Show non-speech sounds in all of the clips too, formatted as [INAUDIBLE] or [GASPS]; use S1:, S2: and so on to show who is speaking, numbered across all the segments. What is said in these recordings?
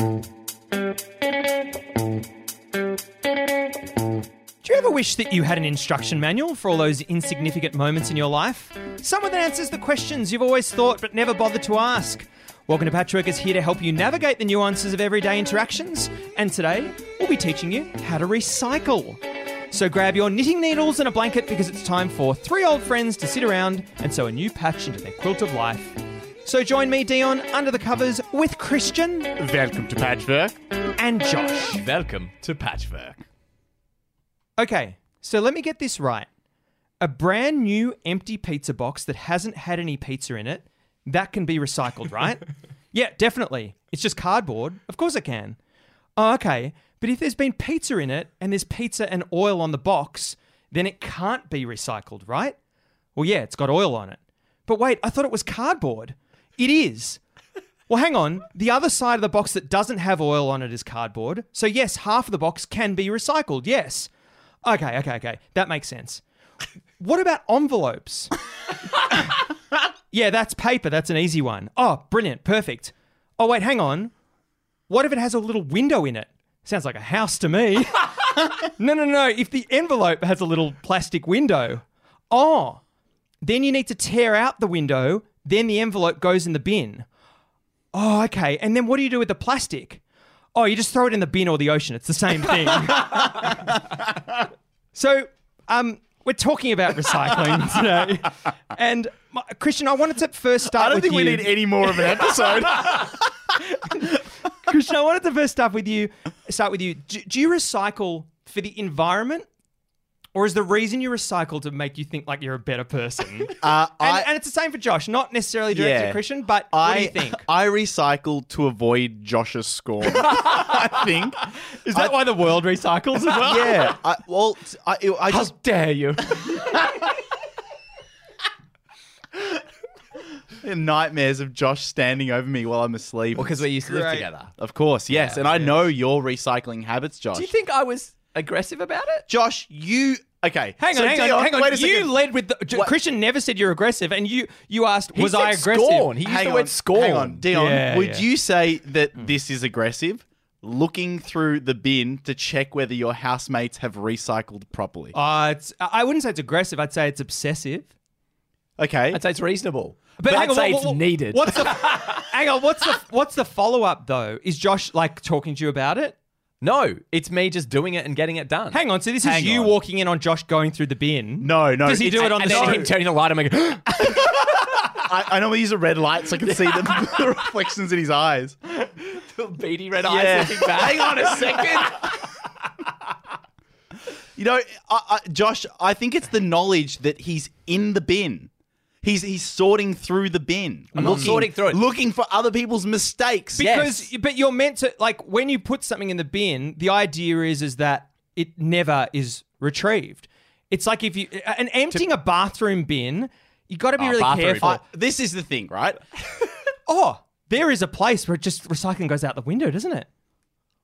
S1: Do you ever wish that you had an instruction manual for all those insignificant moments in your life? Someone that answers the questions you've always thought but never bothered to ask. Welcome to Patchwork is here to help you navigate the nuances of everyday interactions, and today we'll be teaching you how to recycle. So grab your knitting needles and a blanket because it's time for three old friends to sit around and sew a new patch into their quilt of life. So join me, Dion, under the covers with Christian
S2: Welcome to Patchwork.
S1: and Josh.
S2: Welcome to Patchwork.
S1: Okay, so let me get this right. A brand new empty pizza box that hasn't had any pizza in it, that can be recycled, right? [LAUGHS] yeah, definitely. It's just cardboard. Of course it can. Oh, okay. But if there's been pizza in it and there's pizza and oil on the box, then it can't be recycled, right? Well, yeah, it's got oil on it. But wait, I thought it was cardboard. It is. Well, hang on. The other side of the box that doesn't have oil on it is cardboard. So, yes, half of the box can be recycled. Yes. Okay, okay, okay. That makes sense. What about envelopes? yeah, that's paper. That's an easy one. Oh, brilliant. Perfect. Oh, wait, hang on. What if it has a little window in it? Sounds like a house to me. [LAUGHS] no, no, no. If the envelope has a little plastic window, oh, then you need to tear out the window. Then the envelope goes in the bin. Oh, okay. And then what do you do with the plastic? Oh, you just throw it in the bin or the ocean. It's the same thing. [LAUGHS] so, um, we're talking about recycling [LAUGHS] today, and my, Christian, I wanted to first start.
S2: I don't
S1: with
S2: think we
S1: you.
S2: need any more of an episode. [LAUGHS]
S1: Christian, I wanted to first start with you. Start with you. Do, do you recycle for the environment, or is the reason you recycle to make you think like you're a better person? [LAUGHS]
S2: Uh,
S1: and,
S2: I,
S1: and it's the same for Josh, not necessarily directed
S2: Yeah.
S1: at Christian, but
S2: I,
S1: what do you think? [LAUGHS]
S2: I recycle to avoid Josh's scorn. [LAUGHS] I think.
S1: Is that why the world recycles as well?
S2: Yeah. I, well, I, I
S1: How
S2: just
S1: dare you?
S2: nightmares of Josh standing over me while I'm asleep.
S3: Well, because we used to live together.
S2: of course, yes,
S3: Yeah,
S2: and I
S3: yeah.
S2: know your recycling habits, Josh.
S3: Do you think I was aggressive about it?
S2: Josh, you okay?
S1: Hang on,
S2: so
S1: hang on,
S2: Dion,
S1: hang on.
S2: Wait a second.
S1: You led with the
S2: What-
S1: Christian. Never said you're aggressive, and you you asked,
S3: He
S1: was
S3: said
S1: I aggressive?
S3: Scorn. He used
S2: hang
S3: the
S2: on,
S3: word scorn.
S2: Hang on, Dion.
S1: Yeah,
S2: would
S1: yeah.
S2: you say that this is aggressive? Looking through the bin to check whether your housemates have recycled properly.
S1: Uh, it's, I wouldn't say it's aggressive. I'd say it's obsessive.
S2: Okay.
S3: I'd say it's reasonable.
S1: But
S3: But, I'd
S1: on,
S3: say
S1: what-
S3: it's
S1: what-
S3: needed.
S1: What's the [LAUGHS] hang on? What's the what's the follow up though? Is Josh like talking to you about it?
S3: No, it's me just doing it and getting it done.
S1: Hang on. So this
S2: Hang
S1: is you
S2: on.
S1: walking in on Josh going through the bin.
S2: no, no.
S1: Does he do it on
S3: and
S1: the
S3: then
S1: street?
S3: turning the light on and going,
S2: I, I normally use a red light so I can see the, [LAUGHS] the reflections in his eyes.
S3: The beady red
S2: Yeah.
S3: eyes looking back.
S2: Hang on a second. you know, I, I, Josh, I think it's the knowledge that he's in the bin. He's he's sorting through the bin.
S3: I'm not sorting through it.
S2: Looking for other people's mistakes.
S1: because but you're meant to like when you put something in the bin. The idea is is that it never is retrieved. It's like if you and emptying a bathroom bin. You got to be
S3: Oh,
S1: really
S3: bathroom.
S1: careful.
S2: I- this is the thing, right? [LAUGHS]
S1: Oh, there is a place where just recycling goes out the window, doesn't it?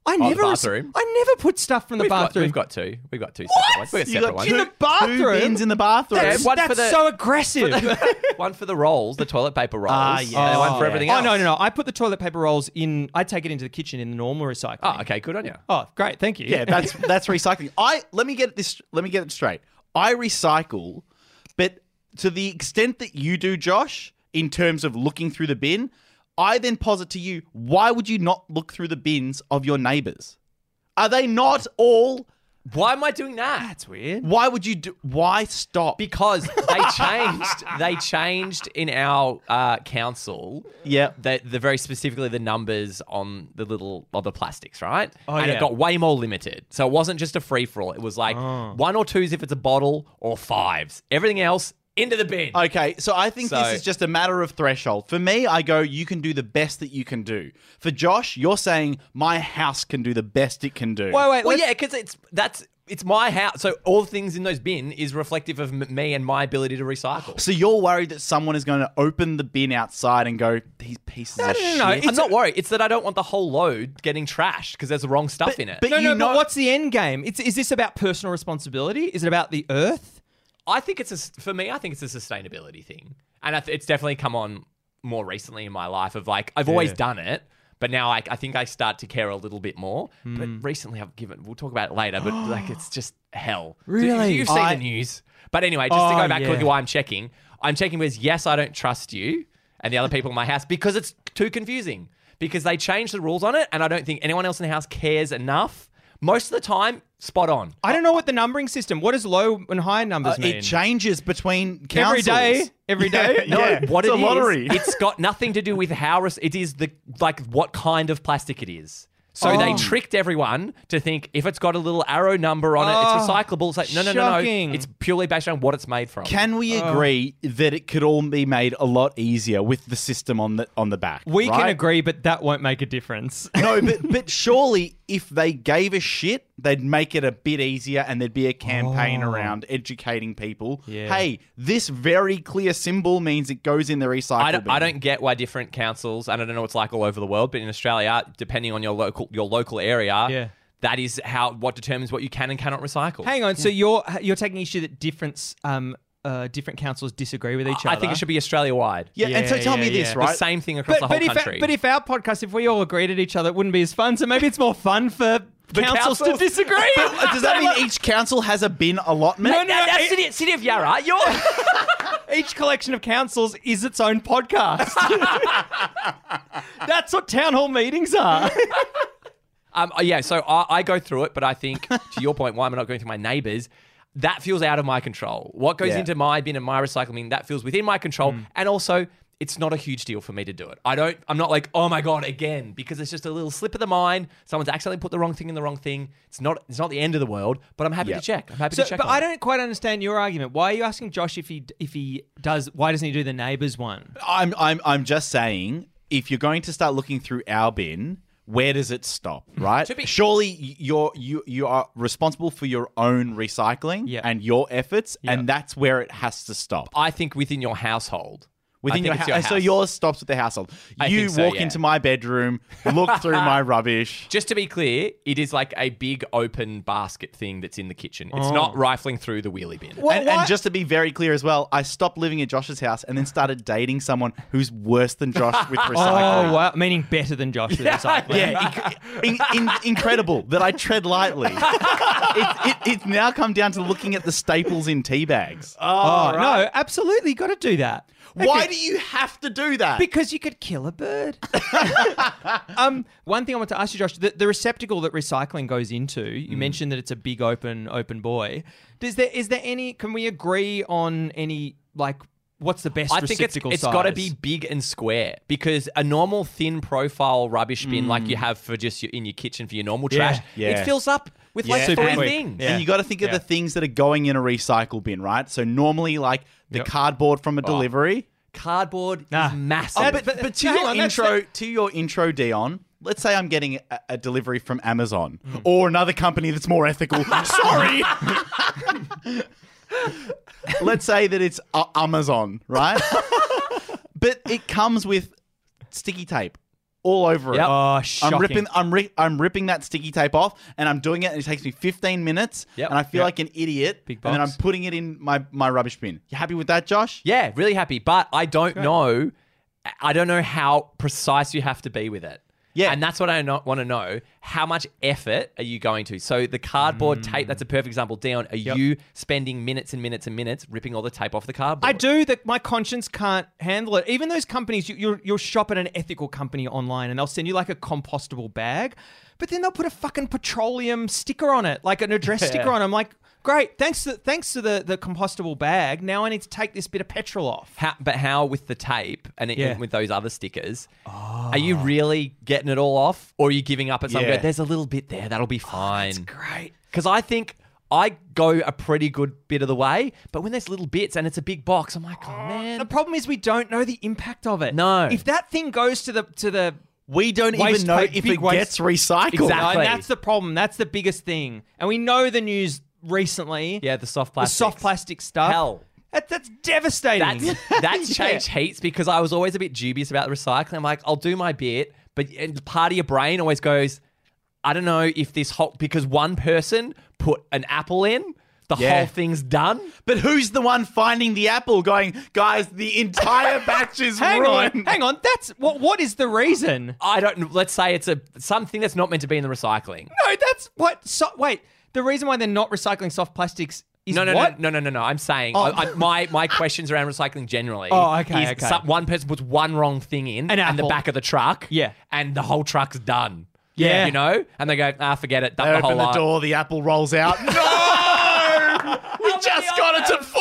S1: I never, rec-
S3: bathroom?
S1: I never put stuff from the
S3: We've got,
S1: bathroom.
S3: we've got two. We've got two separate ones. We've got
S2: You
S3: separate
S2: got
S3: ones.
S2: two,
S1: In the bathroom?
S2: two bins in the bathroom.
S1: that's
S3: one for
S1: that's
S3: the-
S1: so aggressive. [LAUGHS]
S3: one for the rolls, the toilet paper rolls.
S2: Ah,
S3: and
S2: yes.
S3: then one for
S2: Oh,
S3: everything
S1: oh no, no, no! I put the toilet paper rolls in. I take it into the kitchen in the normal recycling.
S3: Oh, okay, good on you.
S1: Oh, great! Thank you.
S2: Yeah, that's that's recycling. I let me get this. Let me get it straight. I recycle, but to the extent that you do, Josh, in terms of looking through the bin, I then posit to you: Why would you not look through the bins of your neighbors? Are they not all?
S3: Why am I doing that?
S1: that's weird.
S2: Why would you do? Why stop?
S3: Because they changed. they changed in our uh, council.
S2: Yeah.
S3: The, the very specifically the numbers on the little of the plastics, right?
S1: Oh,
S3: and
S1: yeah.
S3: it got way more limited. So it wasn't just a free for all. It was like
S1: Oh.
S3: one or twos if it's a bottle, or fives. Everything else into the bin.
S2: Okay, so I think
S3: So-
S2: this is just a matter of threshold. For me, I go, you can do the best that you can do. For Josh, you're saying my house can do the best it can do.
S1: Wait, wait.
S3: well, yeah, because it's that's it's my house. So all the things in those bin is reflective of m- me and my ability to recycle.
S2: So you're worried that someone is going to open the bin outside and go, these pieces of
S1: no,
S2: shit.
S1: no,
S3: I'm not worried. It's that I don't want the whole load getting trashed because there's the wrong stuff in it.
S2: but
S1: no,
S2: you
S1: no.
S2: know,
S1: But what's the end game? It's, is this about personal responsibility? Is it about the earth?
S3: I think it's a for me. I think it's a sustainability thing, and I th- it's definitely come on more recently in my life. Of like, I've always
S1: Yeah.
S3: done it, But now I, I think I start to care a little bit more.
S1: Hmm.
S3: But recently I've given, we'll talk about it later, but [GASPS] like it's just hell.
S1: Really?
S3: You've seen
S2: I-
S3: the news. But anyway, just to
S1: Oh,
S3: go back
S1: yeah.
S3: quickly why I'm checking. I'm checking because yes, I don't trust you and the other people in my house because it's too confusing. Because they changed the rules on it and I don't think anyone else in the house cares enough. Most of the time, spot on.
S1: I don't know what the numbering system. What does low and high numbers
S2: Uh,
S1: mean?
S2: it changes between
S1: every
S2: councils.
S1: day. Every day. [LAUGHS]
S2: No,
S3: No,
S2: Yeah,
S3: what
S2: it's
S3: it
S2: a lottery.
S3: is, it's got nothing to do with how res- it is the like what kind of plastic it is. So they
S1: Oh.
S3: tricked everyone to think if it's got a little arrow number on it,
S1: Oh,
S3: it's recyclable. It's like no, no, no,
S1: shocking.
S3: no. It's purely based on what it's made from.
S2: Can we
S1: Oh.
S2: agree that it could all be made a lot easier with the system on the on the back?
S1: We can
S2: right?
S1: agree, but that won't make a difference.
S2: No, but but surely if they gave a shit, they'd make it a bit easier, and there'd be a campaign
S1: Oh.
S2: around educating people.
S1: Yeah.
S2: Hey, this very clear symbol means it goes in the recycle
S3: I don't,
S2: bin.
S3: I don't get why different councils, and I don't know what it's like all over the world, but in Australia, depending on your local your local area,
S1: Yeah.
S3: that is how what determines what you can and cannot recycle.
S1: Hang on. So you're you're taking issue that different um uh different councils disagree with each other.
S3: I think it should be Australia wide.
S2: Yeah, and so
S1: Yeah,
S2: tell me this,
S1: yeah.
S3: The
S2: right?
S3: same thing across
S1: But,
S3: the whole
S1: but if
S3: country.
S1: but if our podcast, if we all agreed at each other, it wouldn't be as fun. So maybe it's more fun for the councils, to disagree.
S2: Uh, [LAUGHS] Does that mean each council has a bin allotment?
S1: No, no,
S3: Now, now,
S1: it-
S3: city, city of Yarra, [LAUGHS] you're
S1: Each collection of councils is its own podcast. [LAUGHS] That's what town hall meetings are.
S3: Um, uh, yeah, so I, I go through it, but I think to your point, why am I not going through my neighbours? That feels out of my control. What goes
S2: Yeah.
S3: into my bin and my recycling that feels within my control,
S1: Mm.
S3: and also it's not a huge deal for me to do it. I don't. I'm not like, oh my god, again, because it's just a little slip of the mind. Someone's accidentally put the wrong thing in the wrong thing. It's not. It's not the end of the world. But I'm happy
S2: Yep.
S3: to check. I'm happy
S1: So,
S3: to check.
S1: but
S3: on
S1: I
S3: it.
S1: don't quite understand your argument. Why are you asking Josh if he if he does? Why doesn't he do the neighbours one?
S2: I'm I'm I'm just saying if you're going to start looking through our bin, where does it stop, right?
S3: Be-
S2: Surely you're you you are responsible for your own recycling
S1: Yeah.
S2: and your efforts,
S1: Yeah.
S2: and that's where it has to stop.
S3: I think within your household.
S2: Within your, house.
S3: it's
S2: So yours stops with the household.
S3: I
S2: you
S3: so,
S2: walk
S3: yeah.
S2: into my bedroom, look [LAUGHS] through my rubbish.
S3: Just to be clear, it is like a big open basket thing that's in the kitchen. It's
S1: Oh.
S3: not rifling through the wheelie bin.
S1: Well,
S2: and, and just to be very clear as well, I stopped living at Josh's house and then started dating someone who's worse than Josh with [LAUGHS] oh, recycling.
S1: Oh wow, meaning better than Josh with [LAUGHS] recycling.
S2: Yeah, in, in, incredible that I tread lightly. it, it, it's now come down to looking at the staples in tea bags.
S1: Oh no, absolutely, got to do that.
S2: Why do you have to do that?
S1: Because you could kill a bird. [LAUGHS] [LAUGHS] um, one thing I want to ask you, Josh, the, the receptacle that recycling goes into.
S3: Mm.
S1: You mentioned that it's a big open open boy. Does there is there any? Can we agree on any like? What's the best
S3: I think it's
S1: receptacle
S3: it's
S1: size?
S3: got to be big and square because a normal thin profile rubbish bin like you have for just your, in your kitchen for your normal
S1: Yeah,
S3: trash,
S2: yeah.
S3: it fills up with like
S2: Yeah,
S3: three
S1: quick.
S3: things.
S1: Yeah.
S2: And you got to think of
S1: Yeah.
S2: the things that are going in a recycle bin, right? So normally, like the
S1: Yep.
S2: cardboard from a delivery.
S3: Cardboard
S1: Nah.
S3: is massive.
S2: Oh, but, but, but to
S1: hang
S2: your
S1: on, that's-
S2: intro, to your intro, Dion. Let's say I'm getting a, a delivery from Amazon or another company that's more ethical. [LAUGHS] Sorry. [LAUGHS] Let's say that it's uh, Amazon, right? [LAUGHS] but it comes with sticky tape all over it.
S3: Yep.
S1: Oh,
S2: I'm
S1: shocking.
S2: ripping, I'm, ri- I'm ripping that sticky tape off, and I'm doing it, and it takes me 15 minutes,
S3: Yep.
S2: and I feel
S1: Yep.
S2: like an idiot.
S1: Big
S2: and then I'm
S1: box.
S2: putting it in my, my rubbish bin. You happy with that, Josh?
S3: yeah, really happy. But I don't know. I don't know how precise you have to be with it.
S2: Yeah.
S3: And that's what I not want to know. How much effort are you going to? So the cardboard mm. tape, that's a perfect example. Dion, are you spending minutes and minutes and minutes ripping all the tape off the cardboard?
S1: I do that. My conscience can't handle it. Even those companies, you, you'll, you'll shop at an ethical company online, and they'll send you like a compostable bag, but then they'll put a fucking petroleum sticker on it, like an address [LAUGHS] sticker on. it. I'm like, great, thanks to thanks to the the compostable bag. Now I need to take this bit of petrol off.
S3: How, but how with the tape and it,
S1: Yeah.
S3: with those other stickers? Oh. Are you really getting it all off, or are you giving up at some?
S2: Yeah.
S3: go, There's a little bit there that'll be oh, fine.
S1: Great.
S3: Because I think I go a pretty good bit of the way, but when there's little bits and it's a big box, I'm like, oh, oh man.
S1: The problem is we don't know the impact of it.
S3: No.
S1: If that thing goes to the to the
S2: We don't
S1: Waste
S2: even know
S1: paper,
S2: if
S1: big
S2: it
S1: waste-
S2: gets recycled.
S3: Exactly.
S1: and that's the problem. That's the biggest thing. And we know the news recently.
S3: yeah, the soft
S1: the
S3: plastic.
S1: soft plastic stuff.
S3: Hell.
S1: That, that's devastating.
S3: That's [LAUGHS] that's [LAUGHS] changed heaps because I was always a bit dubious about the recycling. I'm like, I'll do my bit, but and part of your brain always goes, I don't know if this whole because one person put an apple in, the
S2: Yeah.
S3: whole thing's done.
S2: But who's the one finding the apple going, guys, the entire [LAUGHS] batch is
S1: Hang
S2: ruined?
S1: on, hang on. That's what. What is the reason?
S3: I don't. Let's say it's a something that's not meant to be in the recycling.
S1: No, that's what. So, wait, the reason why they're not recycling soft plastics is
S3: No, no,
S1: what?
S3: no, no, no, no, no. I'm saying I, I, my my questions around recycling generally.
S1: Oh, okay,
S3: is
S1: okay.
S3: some- one person puts one wrong thing in
S1: An
S3: and the back of the truck.
S1: Yeah.
S3: and the whole truck's done.
S1: Yeah.
S3: you know, and they go, ah, forget it. Dump
S2: They
S3: the whole
S2: open the
S3: lot.
S2: door, the apple rolls out. [LAUGHS] No! we just got it to full.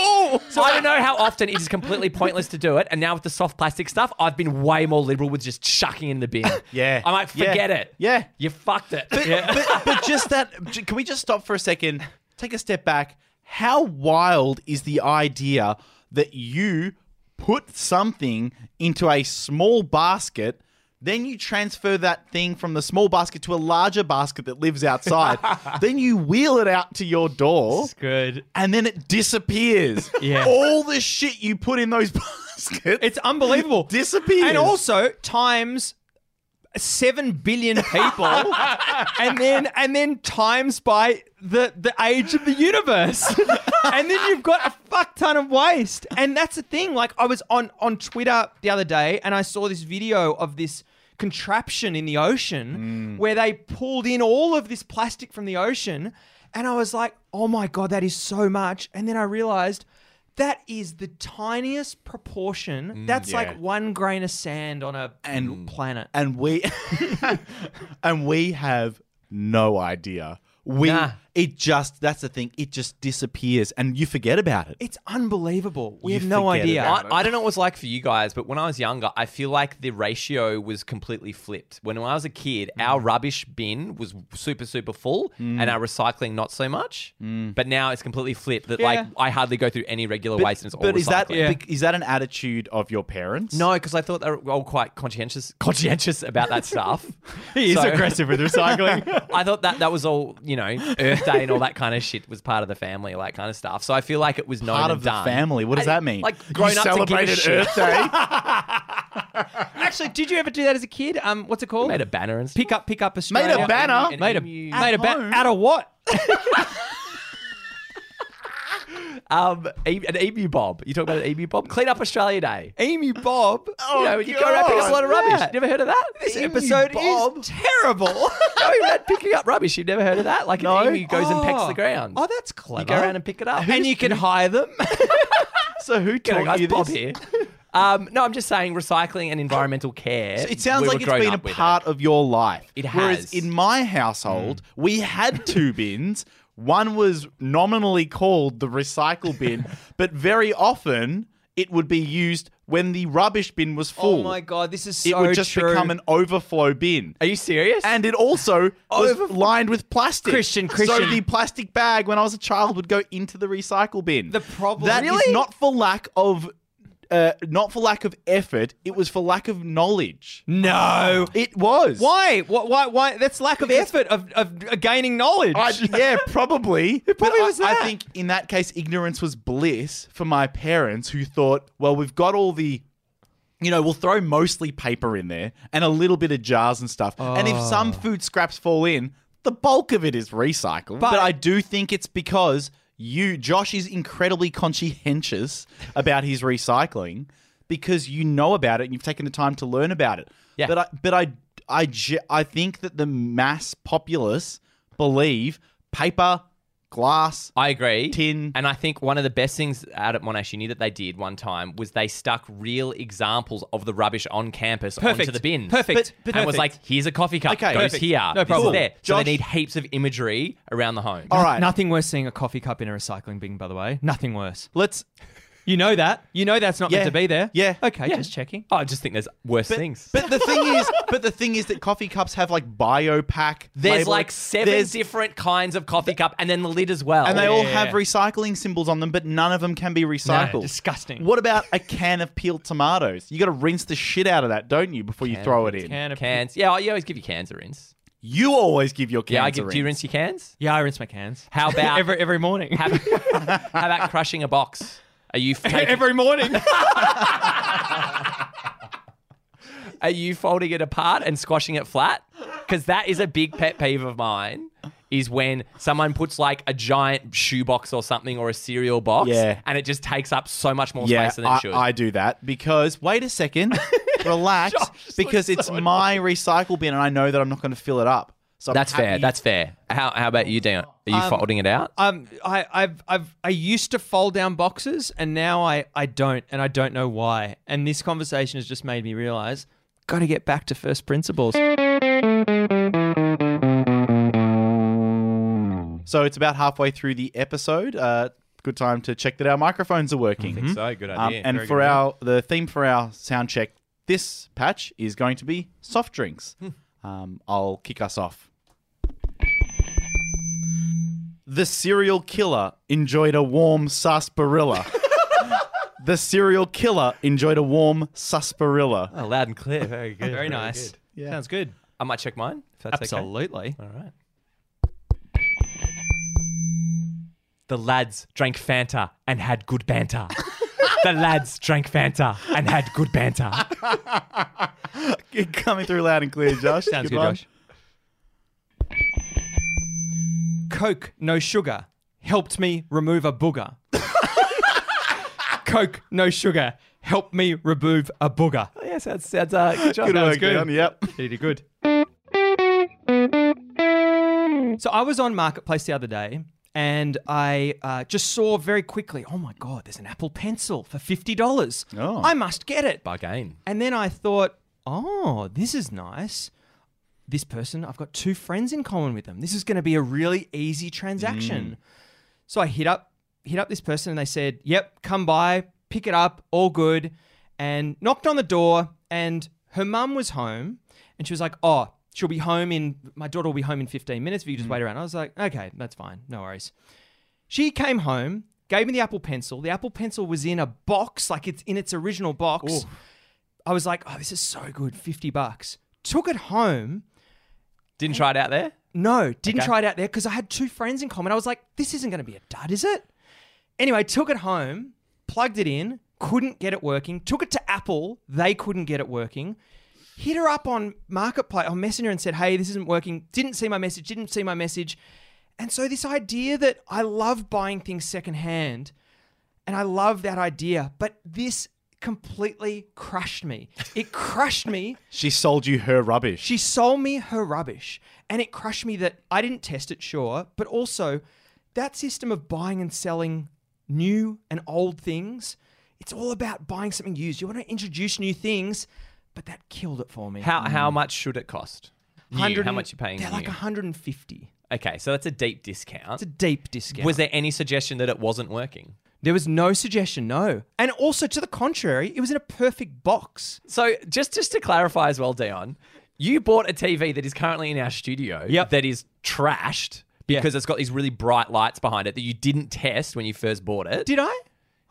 S3: So I don't know how often it is completely pointless to do it. And now with the soft plastic stuff, I've been way more liberal with just chucking in the bin. [LAUGHS]
S2: Yeah.
S3: I'm like,
S2: Yeah.
S3: forget it.
S2: Yeah.
S3: You fucked it.
S2: but, but just that, can we just stop for a second? Take a step back. How wild is the idea that you put something into a small basket, then you transfer that thing from the small basket to a larger basket that lives outside, [LAUGHS] then you wheel it out to your door,
S1: Good.
S2: and then it disappears.
S1: Yeah.
S2: All the shit you put in those [LAUGHS] baskets
S1: It's unbelievable.
S2: disappears.
S1: and also times seven billion people, [LAUGHS] and then and then times by the the age of the universe, and then you've got a fuck ton of waste. And that's the thing. Like I was on on Twitter the other day, and I saw this video of this contraption in the ocean hmm. where they pulled in all of this plastic from the ocean, and I was like, oh my god, that is so much. And then I realized. That is the tiniest proportion. Hmm, That's
S2: yeah.
S1: like one grain of sand on a
S2: And-
S1: planet.
S2: and we [LAUGHS] [LAUGHS] and we have no idea. We
S3: Nah.
S2: It just that's the thing. It just disappears, and you forget about it.
S1: It's unbelievable. We
S2: You
S1: have no
S2: forget
S1: idea.
S2: about
S3: I, I don't know what it's like for you guys, but when I was younger, I feel like the ratio was completely flipped. When I was a kid, mm. our rubbish bin was super, super full, mm. and our recycling not so much. Mm. But now it's completely flipped. That
S1: Yeah.
S3: like I hardly go through any regular waste, and it's all
S2: but is that
S3: recycling.
S2: is that an attitude of your parents?
S3: No, because I thought they were all quite conscientious, [LAUGHS] conscientious about that stuff. [LAUGHS]
S1: He is aggressive with recycling. [LAUGHS]
S3: I thought that that was all, you know, Earth Day and all that kind of shit was part of the family, all that kind of stuff. So I feel like it was known
S2: part
S3: and
S2: of the
S3: done.
S2: family. What does
S3: I-
S2: that mean?
S3: Like
S2: You
S3: grown up
S2: celebrated
S3: to give a
S2: Earth
S3: shit.
S2: Day. [LAUGHS]
S1: Actually, did you ever do that as a kid? Um, what's it called?
S3: Made a banner and stuff.
S1: pick up, pick up Australia.
S2: Made a banner.
S3: An
S1: Made a
S3: emu.
S1: made a
S2: home.
S1: ba- out of what? [LAUGHS]
S3: Um, an emu bob. You talk about an emu bob? Clean up Australia Day.
S1: Emu Bob.
S2: Oh,
S3: you know, you go around picking up a lot of rubbish.
S1: Yeah.
S3: Never heard of that?
S1: This
S3: Emu
S1: episode
S3: bob.
S1: is terrible. [LAUGHS]
S3: Going around picking up rubbish. You've never heard of that? Like
S2: No.
S3: an emu goes and pecks
S1: Oh.
S3: the ground.
S1: Oh, that's clever.
S3: you go around and pick it up.
S1: and you can hire them. [LAUGHS]
S2: so who taught
S3: guys,
S2: you
S3: Bob
S2: this?
S3: here. Um, no, I'm just saying recycling and environmental care.
S2: It sounds
S3: we
S2: like it's been a
S3: with it.
S2: part of your life.
S3: It
S2: Whereas
S3: has.
S2: in my household, we had two bins. [LAUGHS] One was nominally called the recycle [LAUGHS] bin, but very often it would be used when the rubbish bin was oh full.
S1: oh my god, this is so
S2: it would just
S1: true.
S2: become an overflow bin.
S3: Are you serious?
S2: And it also [LAUGHS] was lined with plastic.
S1: Christian, Christian.
S2: So the plastic bag when I was a child would go into the recycle bin.
S1: The problem-
S2: That is
S1: Really?
S2: not for lack of uh, not for lack of effort, it was for lack of knowledge.
S1: no.
S2: It was.
S1: Why? Why? Why? Why? That's lack of effort of, of gaining knowledge.
S2: I, [LAUGHS] yeah, probably. It
S1: probably was
S2: I,
S1: that.
S2: I think in that case, ignorance was bliss for my parents who thought, well, we've got all the. You know, we'll throw mostly paper in there and a little bit of jars and stuff. And if some food scraps fall in, the bulk of it is recycled. But,
S1: But-
S2: I do think it's because you, Josh, is incredibly conscientious about his recycling because you know about it and you've taken the time to learn about it.
S3: Yeah.
S2: But I, but I, I, I think that the mass populace believe paper, glass,
S3: I agree.
S2: tin.
S3: And I think one of the best things out at Monash Uni that they did one time was they stuck real examples of the rubbish on campus
S1: Perfect.
S3: onto the bins.
S1: Perfect.
S2: But- but
S3: and was like, here's a coffee cup.
S2: Okay.
S3: goes
S2: Perfect.
S3: here.
S1: No
S3: This is
S1: problem.
S3: there. So they need heaps of imagery around the home.
S2: All right.
S1: Nothing worse seeing a coffee cup in a recycling bin, by the way. Nothing worse.
S2: Let's.
S1: You know that. You know that's not
S2: Yeah.
S1: meant to be there.
S2: Yeah.
S1: Okay,
S3: Yeah.
S1: just checking.
S3: Oh, I just think there's worse things.
S2: But the thing is, [LAUGHS] but the thing is that coffee cups have like BioPak.
S3: there's
S2: label-
S3: like seven
S2: There's-
S3: different kinds of coffee cup and then the lid as well.
S2: and they all have recycling symbols on them, but none of them can be recycled.
S1: disgusting.
S2: What about a can of peeled tomatoes? You got to rinse the shit out of that, don't you, before you throw
S3: of
S2: it in?
S1: Can of-
S3: cans. Yeah, you always give your cans a rinse.
S2: You always give your cans
S3: Yeah, I
S2: a
S3: give. Do you rinse your cans?
S1: Yeah, I rinse my cans.
S3: How [LAUGHS] about
S1: every every morning?
S3: How [LAUGHS] how about crushing a box? Are you [LAUGHS] taking,
S1: every morning. [LAUGHS]
S3: are you folding it apart and squashing it flat? Because that is a big pet peeve of mine. is when someone puts like a giant shoebox or something or a cereal box
S2: Yeah.
S3: and it just takes up so much more
S2: Yeah,
S3: space than it
S2: I,
S3: should.
S2: I do that because wait a second, [LAUGHS] relax, because it's my recycle bin and I know that I'm not going to fill it up. So
S3: That's fair. That's fair. How, how about you, Dan? Are you folding it out?
S1: Um, I, I've, I've, I used to fold down boxes, and now I, I don't, and I don't know why. And this conversation has just made me realize, got to get back to first principles.
S2: So it's about halfway through the episode. Uh, good time to check that our microphones are working.
S3: Think so good
S2: Um, and for our the theme for our sound check this patch is going to be soft drinks. [LAUGHS] Um, I'll kick us off. The serial killer enjoyed a warm sarsaparilla. [LAUGHS] the serial killer enjoyed a warm sarsaparilla.
S3: Oh, loud and clear. Very good.
S1: Very nice.
S2: Yeah.
S1: Sounds good.
S3: I might check mine. If that's okay.
S1: Absolutely.
S3: All right. The lads drank Fanta and had good banter. [LAUGHS] the lads drank Fanta and had good banter. [LAUGHS]
S2: Coming through loud and clear, Josh.
S1: Sounds good,
S2: one.
S1: Josh. Coke, no sugar, helped me remove a booger. Coke, no sugar, helped me remove a booger.
S3: Oh, yeah, sounds, sounds uh, [LAUGHS] good job.
S2: Good
S1: Sounds
S2: work,
S1: good.
S2: Dan. Yep.
S1: You did good. So I was on Marketplace the other day and I uh, just saw very quickly, oh my God, there's an Apple Pencil for $50.
S2: Oh.
S1: I must get it.
S3: Bargain.
S1: And then I thought, oh, this is nice. This person, I've got two friends in common with them. This is going to be a really easy transaction. So I hit up hit up this person and they said, "Yep, come by, pick it up, all good." And knocked on the door and her mum was home and she was like, "Oh, she'll be home in my daughter will be home in 15 minutes if you just mm. wait around." I was like, "Okay, that's fine. No worries." She came home, gave me the Apple Pencil. The Apple Pencil was in a box, like it's in its original box. I was like, "Oh, this is so good, 50 bucks." Took it home.
S3: Didn't try it out there?
S1: No, didn't
S3: Okay.
S1: try it out there because I had two friends in common. I was like, this isn't going to be a dud, is it? Anyway, took it home, plugged it in, couldn't get it working. Took it to Apple, they couldn't get it working. Hit her up on Marketplace, on Messenger, and said, hey, this isn't working. Didn't see my message, didn't see my message. And so, this idea that I love buying things secondhand, and I love that idea, but this completely crushed me. It crushed me [LAUGHS]
S2: She sold you her rubbish.
S1: she sold me her rubbish, and it crushed me that I didn't test it, sure, but also that system of buying and selling new and old things. It's all about buying something used. You want to introduce new things, but that killed it for me.
S3: How how mm. much should it cost?
S1: 100
S3: How much you paying?
S1: They're like
S3: new?
S1: 150.
S3: Okay, so that's a deep discount.
S1: It's a deep discount.
S3: Was there any suggestion that it wasn't working?
S1: there was no suggestion, no. And also to the contrary, it was in a perfect box.
S3: So just just to clarify as well, Dion, you bought a TV that is currently in our studio
S1: Yep.
S3: that is trashed
S1: Yeah.
S3: because it's got these really bright lights behind it that you didn't test when you first bought it.
S1: Did I?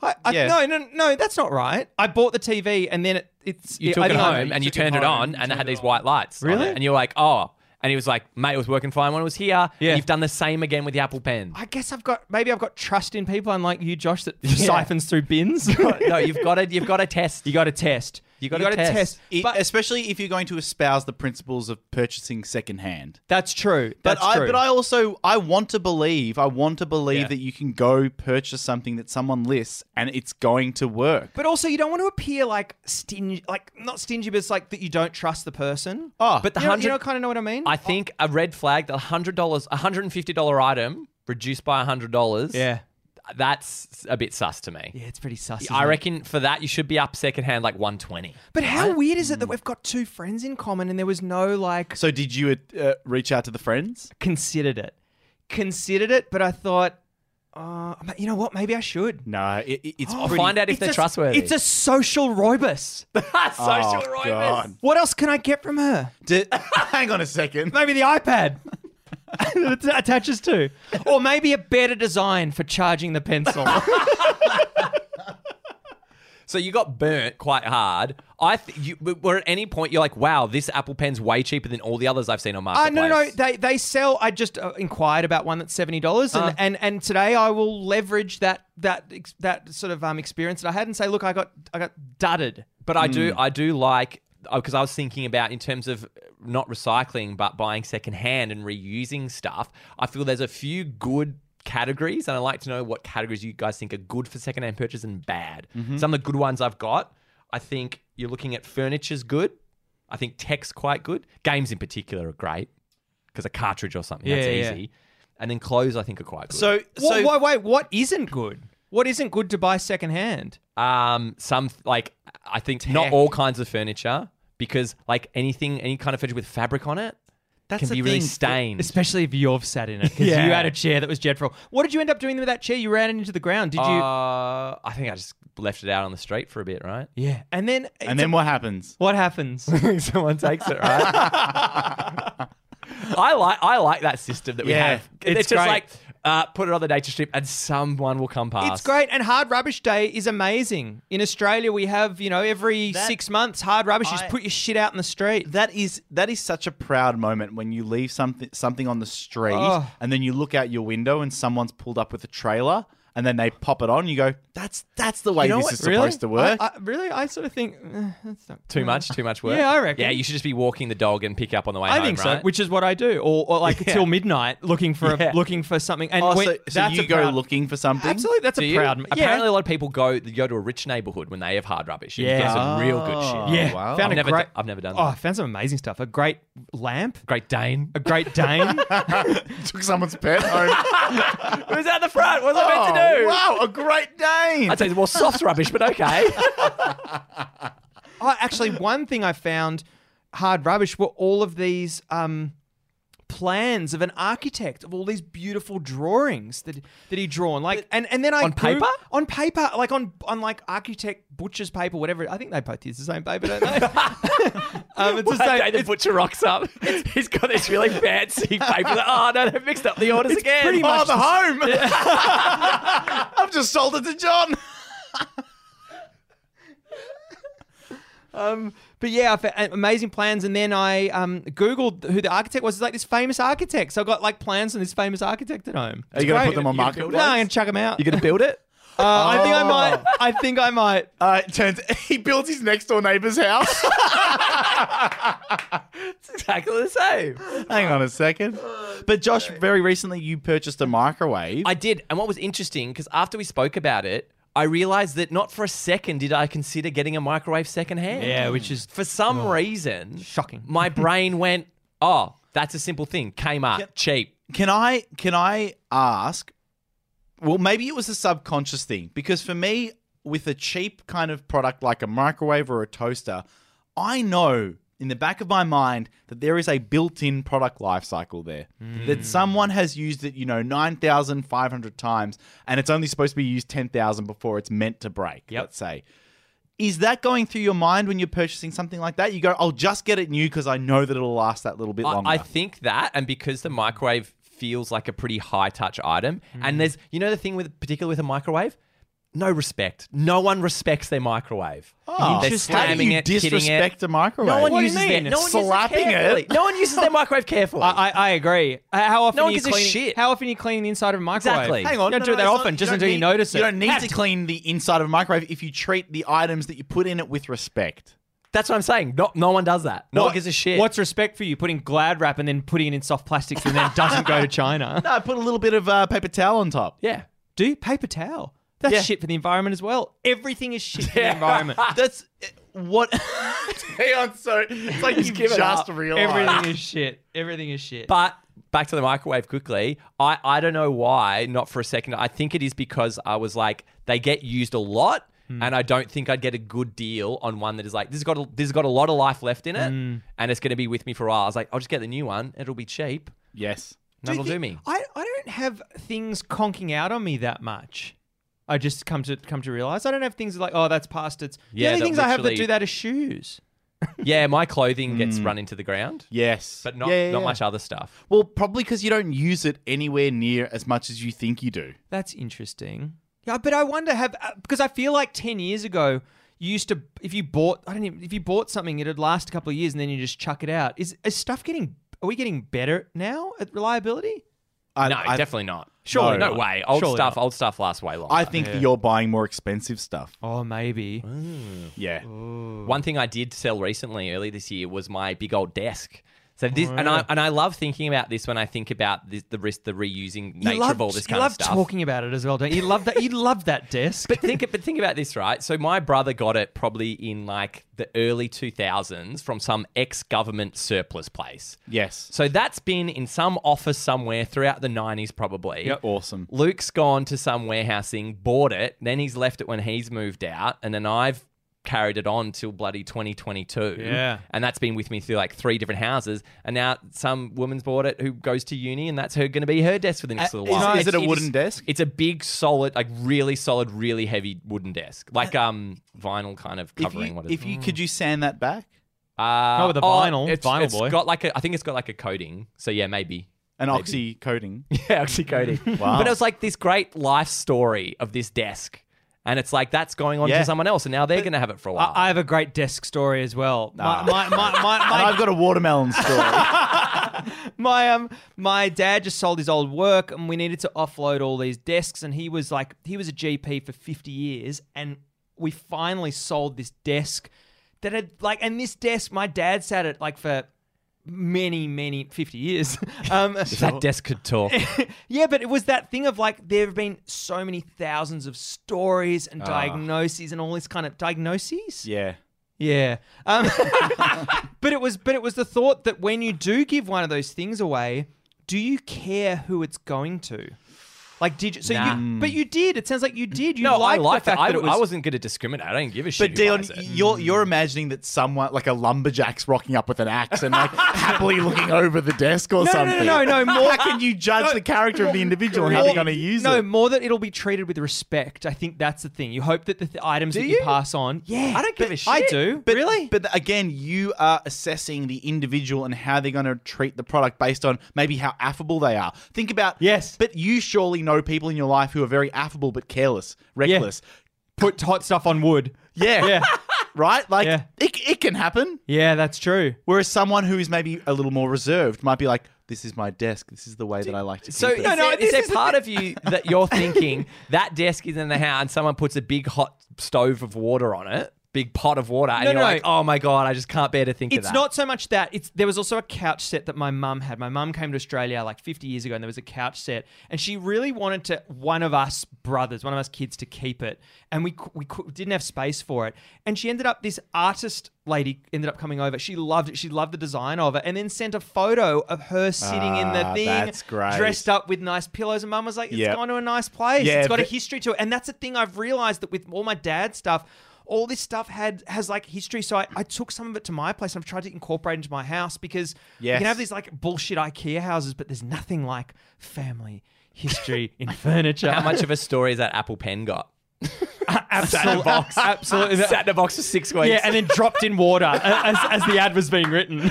S1: I, I
S2: Yeah.
S1: No, no, no, that's not right. I bought the TV and then it, it's
S3: you
S1: I
S3: took it
S1: don't
S3: home and you turned it, on and it had these white lights. on
S1: Really?
S3: it. And you're like, oh. And he was like, mate, it was working fine when it was here.
S1: Yeah.
S3: And you've done the same again with the Apple Pen.
S1: I guess I've got maybe I've got trust in people, unlike you, Josh, that [LAUGHS] siphons through bins. [LAUGHS]
S3: no, you've got to you've got to test.
S1: you got to test.
S3: You gotta
S1: gotta
S3: test.
S2: It-
S1: But
S2: especially if you're going to espouse the principles of purchasing secondhand.
S1: that's true.
S2: But I,
S1: true.
S2: but I also, I want to believe, I want to believe
S3: Yeah.
S2: that you can go purchase something that someone lists and it's going to work.
S1: But also, you don't want to appear like stingy, like not stingy, but it's like that you don't trust the person.
S2: Oh,
S3: But the
S1: you know,
S3: hundred,
S1: you know kind of know what I mean.
S3: I think a red flag, the hundred dollars, a hundred and fifty dollar item reduced by a hundred dollars.
S1: yeah,
S3: that's a bit sus to me.
S1: yeah, it's pretty sus.
S3: I
S1: isn't it?
S3: reckon for that you should be up secondhand like one twenty.
S1: But how weird is it that we've got two friends in common and there was no like
S2: so did you uh, reach out to the friends?
S1: considered it, considered it, but I thought, uh, you know what? Maybe I should.
S2: No, it, it- it's
S3: I'll
S2: pretty-
S3: find out if
S1: It's
S3: they're
S1: a-
S3: trustworthy.
S1: It's a social roibus. [LAUGHS]
S3: social
S2: Oh,
S3: roibus.
S2: God.
S1: what else can I get from her?
S2: Did- [LAUGHS] hang on a second.
S1: Maybe the iPad. [LAUGHS] it attaches to, or maybe a better design for charging the pencil. [LAUGHS]
S3: So you got burnt quite hard. I th- you were at any point you're like, wow, this Apple Pen's way cheaper than all the others I've seen on
S1: Uh,
S3: Marketplace.
S1: no, no, they they sell. I just uh, inquired about one that's seventy dollars, and,
S3: Uh.
S1: and and today I will leverage that that ex- that sort of um experience that I had and say, look, I got I got dudded.
S3: But I do, I do like because I was thinking about in terms of not recycling but buying secondhand and reusing stuff. I feel there's a few good categories, and I'd like to know what categories you guys think are good for secondhand purchase and bad. Some of the good ones I've got, I think you're looking at furniture's good. I think tech's quite good. Games in particular are great because a cartridge or something that's
S1: Yeah, yeah.
S3: easy. And then clothes, I think, are quite good.
S2: So, so
S1: wait, wait, what isn't good? What isn't good to buy secondhand?
S3: Um, some like I think not all kinds of furniture because like anything, any kind of furniture with fabric on it
S2: That's
S3: can
S2: the
S3: be really
S2: thing.
S3: stained.
S1: Especially if you've sat in it because
S3: Yeah.
S1: you had a chair that was dreadful. What did you end up doing with that chair? You ran it into the ground, did you?
S3: Uh, I think I just left it out on the street for a bit, right?
S1: yeah, and then
S2: and then what happens?
S1: what happens? [LAUGHS]
S3: Someone takes it, right? [LAUGHS] I like I like that system that we
S2: Yeah,
S3: have.
S1: it's
S3: It's, just
S1: great.
S3: like uh, put it on the nature strip and someone will come past.
S1: It's great, and Hard Rubbish Day is amazing. In Australia, we have you know every
S2: That-
S1: six months Hard Rubbish. You
S2: I-
S1: just put your shit out in the street.
S2: That is that is such a proud moment when you leave something something on the street
S1: Oh.
S2: and then you look out your window and someone's pulled up with a trailer and then they pop it on. You go, that's that's the way
S3: You know
S2: this
S3: what?
S2: is supposed to work.
S1: I, I, really, I sort of think eh, that's not
S3: Too much, too much work.
S1: Yeah, I reckon.
S3: Yeah, you should just be walking the dog and pick up on the way
S1: I
S3: home.
S1: think so,
S3: right?
S1: which is what I do, or, or like
S3: Yeah.
S1: till midnight looking for
S3: Yeah.
S1: a, looking for something. And
S2: oh,
S1: when-
S2: so, so
S1: that's
S2: you
S1: a
S2: go
S1: proud-
S2: looking for something?
S1: Absolutely, that's
S3: Do
S1: a
S3: you?
S1: proud.
S3: Apparently, a lot of people go go to a rich neighborhood when they have hard rubbish. and You
S1: Yeah.
S3: get some real good
S2: Oh,
S3: shit.
S1: yeah.
S2: wow.
S1: Found
S3: I've
S1: a
S3: never,
S1: great.
S3: do- I've never done That.
S1: oh, I found some amazing stuff. A great lamp,
S3: Great Dane.
S1: a great Dane. [LAUGHS]
S2: Took someone's pet home. [LAUGHS]
S3: Who's at the front? What was I meant to do?
S2: Wow, a Great Dane.
S3: I'd say it's more soft rubbish, but okay. [LAUGHS]
S1: oh, actually, one thing I found hard rubbish were all of these um, plans of an architect of all these beautiful drawings that that he drawn. Like, and and then I
S3: On
S1: Goog-
S3: paper?
S1: on paper, like on on like architect butcher's paper, whatever. I think they both use the same paper, don't they? [LAUGHS] um, it's the same.
S3: day the
S1: it's
S3: butcher rocks up. He's got this really fancy paper. That, oh no, they've mixed up the orders again.
S1: pretty
S2: oh,
S1: much
S2: the home. [LAUGHS] I've just sold it to John. [LAUGHS]
S1: Um, but yeah, amazing plans, and then I um, googled who the architect was. It's like this famous architect. So I got like plans from this famous architect at home.
S2: Are you going to put them on
S3: market?
S1: No. I'm gonna chuck them out.
S3: You're gonna build it? [LAUGHS]
S1: Uh, I think I might. I think I might.
S2: Uh, it turns [LAUGHS] he builds his next door neighbor's house. [LAUGHS]
S3: It's exactly the same.
S2: Hang on a second. But Josh, very recently you purchased a microwave.
S3: I did, and what was interesting because after we spoke about it, I realized that not for a second did I consider getting a microwave secondhand.
S1: Yeah, which is
S3: for some oh, reason
S1: shocking.
S3: My [LAUGHS] brain went, "Oh, that's a simple thing. Kmart, cheap."
S2: can I can I ask? Well, maybe it was a subconscious thing because for me, with a cheap kind of product like a microwave or a toaster, I know in the back of my mind that there is a built-in product life cycle there. Hmm. That someone has used it, you know, 9,500 times and it's only supposed to be used 10,000 before it's meant to break,
S1: Yep.
S2: let's say. Is that going through your mind when you're purchasing something like that? You go, I'll just get it new because I know that it'll last that little bit longer.
S3: I think that, and because the microwave feels like a pretty high touch item, and hmm. there's, you know, the thing with particularly with a microwave, no respect. No one respects their microwave.
S2: Oh,
S3: They're
S2: how do
S3: slamming
S2: you
S3: it, hitting
S2: disrespect a microwave?
S3: No one
S1: What do you
S3: uses
S1: mean?
S3: their no one
S2: Slapping
S3: uses it.
S2: it?
S3: No one uses their microwave carefully.
S1: I, I, I agree. Uh, How often
S3: No one
S1: are you
S3: gives a shit.
S1: How often are you cleaning the inside of a microwave?
S3: Exactly.
S2: Hang on,
S1: You don't
S2: no,
S1: do
S2: no,
S1: it that often,
S2: not-
S1: just
S2: you
S1: until
S2: don't
S1: you notice it.
S2: You don't need to clean the inside of a microwave if you treat the items that you put in it with respect.
S3: That's what I'm saying. No, no one does that. No
S1: What-
S3: one gives a shit.
S1: What's respect for you? Putting Glad wrap and then putting it in soft plastics and then doesn't go to China. [LAUGHS]
S2: No, put a little bit of uh, paper towel on top.
S3: yeah.
S1: Do paper towel. That's
S2: Yeah.
S1: shit for the environment as well. Everything is shit for the [LAUGHS] environment.
S2: That's uh, what. [LAUGHS] Hang on, sorry. It's like you've just
S3: up.
S2: realized.
S1: Everything is shit. Everything is shit.
S3: But back to the microwave quickly. I, I don't know why, not for a second. I think it is because I was like, they get used a lot. And I don't think I'd get a good deal on one that is like this has got a, this has got a lot of life left in it, and it's going to be with me for a while. I was like, I'll just get the new one; it'll be cheap.
S2: Yes.
S3: That'll
S1: you
S3: do me.
S1: I, I don't have things conking out on me that much. I just come to come to realize I don't have things like oh that's past its.
S3: Yeah,
S1: the only
S3: that
S1: things I have that
S3: literally-
S1: do that are shoes. [LAUGHS]
S3: Yeah, my clothing gets run into the ground,
S2: Yes.
S3: but not
S2: Yeah, yeah,
S3: not
S2: yeah.
S3: much other stuff.
S2: Well, probably because you don't use it anywhere near as much as you think you do.
S1: That's interesting. Yeah, but I wonder have uh, because I feel like ten years ago you used to if you bought I don't even if you bought something it'd last a couple of years and then you just chuck it out. Is is stuff getting are we getting better now at reliability?
S2: I,
S3: no,
S2: I,
S3: definitely not.
S2: Sure,
S3: no,
S2: not.
S3: way. Old
S1: Surely
S3: stuff.
S1: not.
S3: Old stuff lasts way longer.
S2: I think that you're buying more expensive stuff.
S1: Oh, maybe.
S2: Yeah.
S3: One thing I did sell recently, early this year, was my big old desk. So this, and I and I love thinking about this when I think about this, the risk, the reusing nature
S1: love,
S3: of all this kind of stuff.
S1: You love talking about it as well, don't you? You love that. You love that desk.
S3: But think, but think about this, right? So my brother got it probably in like the early 2000s from some ex-government surplus place.
S2: Yes.
S3: So that's been in some office somewhere throughout the 90s, probably.
S1: Yep.
S2: Awesome.
S3: Luke's gone to some warehousing, bought it, then he's left it when he's moved out, and then I've carried it on till bloody 2022.
S1: Yeah.
S3: And that's been with me through like three different houses. And now some woman's bought it who goes to uni, and that's her going to be her desk for the next
S1: Uh,
S3: little
S1: is-
S3: while.
S2: is it a
S3: It's-
S2: wooden desk?
S3: It's a big, solid, like really solid, really heavy wooden desk, like um vinyl kind of
S2: If
S3: covering.
S2: you,
S3: what is
S2: if you could you sand that back?
S3: uh,
S1: Oh, with the
S3: oh,
S1: vinyl.
S3: It's,
S1: Vinyl
S3: it's
S1: boy.
S3: got like a, I think it's got like a coating. So yeah, maybe.
S2: An oxy coating. [LAUGHS]
S3: Yeah, oxy coating.
S2: Wow.
S3: But it was like this great life story of this desk. And it's like that's going on
S2: Yeah.
S3: to someone else, and now they're going to have it for a while.
S1: I, I have a great desk story as well. My,
S2: Ah.
S1: my, my, my, [LAUGHS] my,
S2: I've got a watermelon story. [LAUGHS]
S1: my um my dad just sold his old work and we needed to offload all these desks and he was like he was a GP for 50 years and we finally sold this desk that had like and this desk my dad sat at like for many many 50 years [LAUGHS] um
S3: if that desk could talk. [LAUGHS]
S1: yeah, but it was that thing of like there have been so many thousands of stories and diagnoses and all this kind of diagnoses.
S2: yeah.
S1: Yeah. Um, [LAUGHS] but it was but it was the thought that when you do give one of those things away, do you care who it's going to? Like did you so
S3: Nah.
S1: you but you did. It sounds like you did. You
S3: no, I like
S1: the
S3: that.
S1: fact
S3: I,
S1: that it was
S3: I wasn't going to discriminate. I don't give a shit.
S2: But
S3: who
S2: Dion,
S3: buys it.
S2: you're you're imagining that someone like a lumberjack's rocking up with an axe and like [LAUGHS] happily looking over the desk or
S1: no, no,
S2: something.
S1: no, no, no, more-
S2: How can you judge the character of the individual and how they're going to use it?
S1: no,
S2: it?
S1: more that it'll be treated with respect. I think that's the thing. You hope that the th- items that you?
S3: you?
S1: pass on. Yeah.
S3: I don't give a shit.
S1: I do.
S2: But
S1: really?
S2: But again, you are assessing the individual and how they're going to treat the product based on maybe how affable they are. Think about
S1: Yes.
S2: But you surely know people in your life who are very affable but careless, reckless.
S1: Put hot stuff on wood.
S2: Yeah.
S1: Yeah. [LAUGHS]
S2: Right? Like
S1: Yeah.
S2: it, it can happen.
S1: Yeah, that's true.
S2: Whereas someone who is maybe a little more reserved might be like, "This is my desk. This is the way that I like to
S3: So
S2: keep
S3: is,
S2: it."
S1: No, no,
S3: there,
S1: this
S3: is there
S1: is the
S3: part of you that you're [LAUGHS] thinking that desk is in the house and someone puts a big hot stove of water on it, big pot of water, and
S1: No,
S3: you're
S1: no.
S3: like, oh my god, I just can't bear to think of that.
S1: It's
S3: that.
S1: not so much that. It's there was also a couch set that my mum had. My mum came to Australia like 50 years ago, and there was a couch set, and she really wanted to one of us brothers, one of us kids, to keep it, and we cou- we cou- didn't have space for it, and she ended up this artist lady ended up coming over. She loved it. She loved the design of it, and then sent a photo of her sitting in the
S2: Ah,
S1: thing,
S2: that's great.
S1: dressed up with nice pillows, and mum was like, "It's
S2: Yep.
S1: gone to a nice place.
S2: Yeah,
S1: it's got a
S2: but-
S1: history to it," and that's the thing I've realized that with all my dad's stuff all this stuff had has like history. So I, I took some of it to my place and I've tried to incorporate into my house because you can have these like bullshit IKEA houses, but there's nothing like family history [LAUGHS] in furniture.
S3: How much of a story is that Apple Pen got?
S1: absolutely, absolutely.
S3: Sat in a box for six weeks.
S1: Yeah, and then dropped in water as, as the ad was being written. [LAUGHS]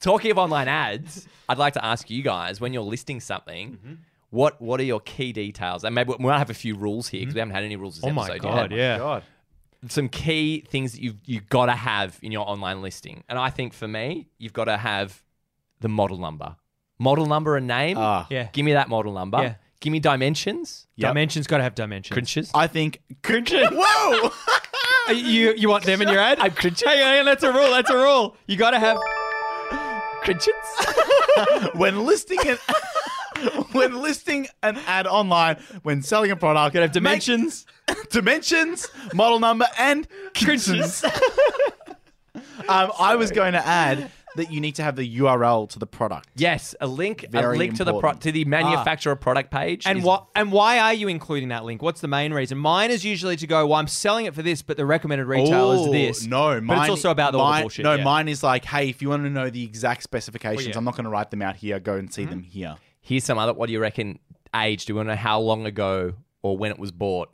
S3: Talking of online ads, I'd like to ask you guys when you're listing something,
S1: Mm-hmm.
S3: What what are your key details? And maybe we might have a few rules here because we haven't had any rules this
S1: Oh my
S3: episode
S1: God,
S3: yet.
S1: yeah.
S2: God.
S3: Some key things that you've you got to have in your online listing, and I think for me, you've got to have the model number, model number and name.
S2: Ah.
S1: Yeah.
S3: Give me that model number.
S1: Yeah.
S3: Give me dimensions.
S2: Yep.
S1: Dimensions got to have dimensions.
S3: Crunches.
S2: I think. Crinches. [LAUGHS] Whoa!
S1: Uh, [LAUGHS] you you want them in your ad?
S3: I'm crunches.
S1: Hang on, hang on, that's a rule. That's a rule. You got to have.
S3: Crunches. [LAUGHS]
S2: when listing an [LAUGHS] when listing an ad online, when selling a product,
S1: to have dimensions.
S2: make- [LAUGHS] dimensions, model number, and
S1: Crunches. [LAUGHS]
S2: um, I was going to add that you need to have the URL to the product.
S3: yes, a link.
S2: Very
S3: a link to the pro- to the manufacturer product page.
S1: And what and why are you including that link? What's the main reason? Mine is usually to go, well, I'm selling it for this, but the recommended retail
S2: Oh,
S1: is this.
S2: No,
S1: but it's also about all
S2: mine,
S1: the bullshit.
S2: No,
S1: yeah.
S2: mine is like, hey, if you want to know the exact specifications,
S1: Well, yeah.
S2: I'm not going to write them out here. Go and see them here.
S3: Here's some other. What do you reckon? Age? Do you want to know how long ago or when it was bought?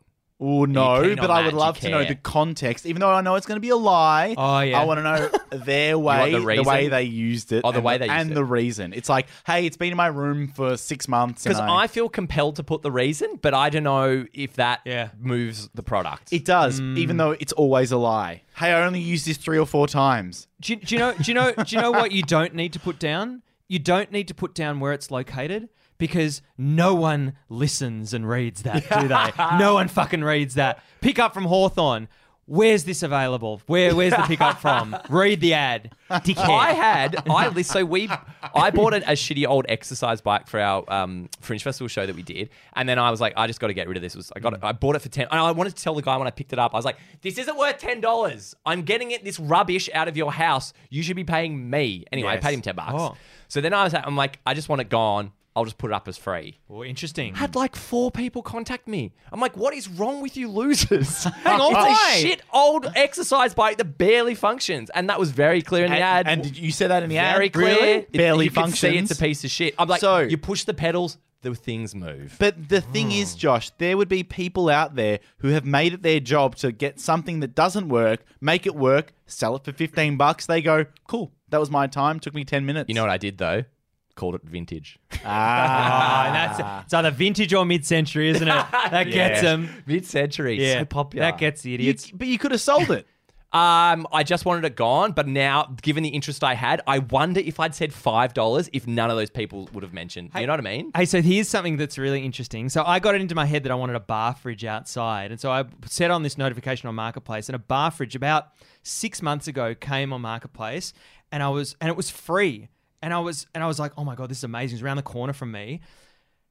S2: Oh no, but I would love to know the context, even though I know it's going to be a lie.
S1: Oh, yeah.
S2: I [LAUGHS] want to know their way,
S3: the
S2: the, way they used it,
S3: Oh, the
S2: and
S3: way they used
S2: and
S3: it.
S2: the reason. It's like, hey, it's been in my room for six months, and
S3: Because I feel compelled to put the reason, but I don't know if that
S1: Yeah.
S3: moves the product.
S2: it does,
S1: Mm.
S2: even though it's always a lie. Hey, I only used this three or four times.
S1: Do you, do you know? Do you know? Do you know what you don't need to put down? You don't need to put down where it's located because no one listens and reads that, do they? [LAUGHS] no one fucking reads that. Pick up from Hawthorn. Where's this available? Where where's the pickup from? [LAUGHS] Read the ad. Dickhead.
S3: I had I li- so we I bought a, a shitty old exercise bike for our um, Fringe Festival show that we did, and then I was like, I just got to get rid of this. It was I got it, I bought it for ten. And I wanted to tell the guy when I picked it up, I was like, this isn't worth ten dollars. I'm getting it this rubbish out of your house. You should be paying me anyway.
S2: Yes.
S3: I paid him ten bucks.
S1: Oh.
S3: So then I was I'm like, I just want it gone. I'll just put it up as free.
S1: Oh, interesting.
S3: Had like four people contact me. I'm like, what is wrong with you losers? [LAUGHS]
S1: Hang on,
S3: it's
S1: why?
S3: a shit old exercise bike that barely functions, and that was very clear in the ad.
S2: And, and did you say that in the ad?
S3: very clear.
S2: Really?
S3: It-
S2: Barely
S3: you can
S2: functions.
S3: see it's a piece of shit. I'm like,
S2: So-
S3: you push the pedals, the things move.
S2: But the thing is, hmm. Josh, there would be people out there who have made it their job to get something that doesn't work, make it work, sell it for 15 bucks. They go, cool, that was my time, took me 10 minutes.
S3: you know what I did though? Called it vintage.
S1: Ah, and that's it's either vintage or mid-century, isn't it? [LAUGHS] That gets them.
S3: Mid-century,
S1: Yeah,
S3: so popular.
S1: That gets the
S2: You-
S1: idiots.
S2: but you could have sold it. [LAUGHS]
S3: Um, I just wanted it gone, but now, given the interest I had, I wonder if I'd said five dollars, if none of those people would have mentioned. you know what I mean?
S1: Hey, so here's something that's really interesting. So I got it into my head that I wanted a bar fridge outside, and so I set on this notification on Marketplace, and a bar fridge about six months ago came on Marketplace, and I was and it was free, and I was and I was like, oh my god, this is amazing! It's around the corner from me.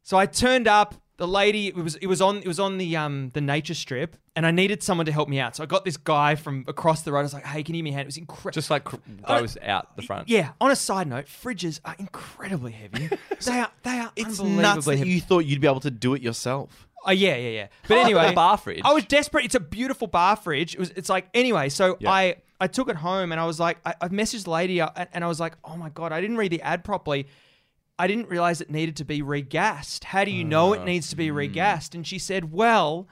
S1: So I turned up. The lady it was it was on it was on the um the nature strip, and I needed someone to help me out. So I got this guy from across the road. I was like, "Hey, can you give me a hand?" It was incredible.
S3: Just like cr- goes out the front.
S1: yeah. On a side note, fridges are incredibly heavy. [LAUGHS] they are they are
S2: It's
S1: unbelievably
S2: nuts that
S1: heavy.
S2: you thought you'd be able to do it yourself.
S1: Oh yeah, yeah, yeah. But anyway,
S3: bar fridge.
S1: I was desperate. It's a beautiful bar fridge. It was. It's like anyway. So I I took it home and I was like, I, I messaged the lady uh, and, I was like, oh my god, I didn't read the ad properly. I didn't realize it needed to be regassed. How do you know it needs to be regassed? And she said, well,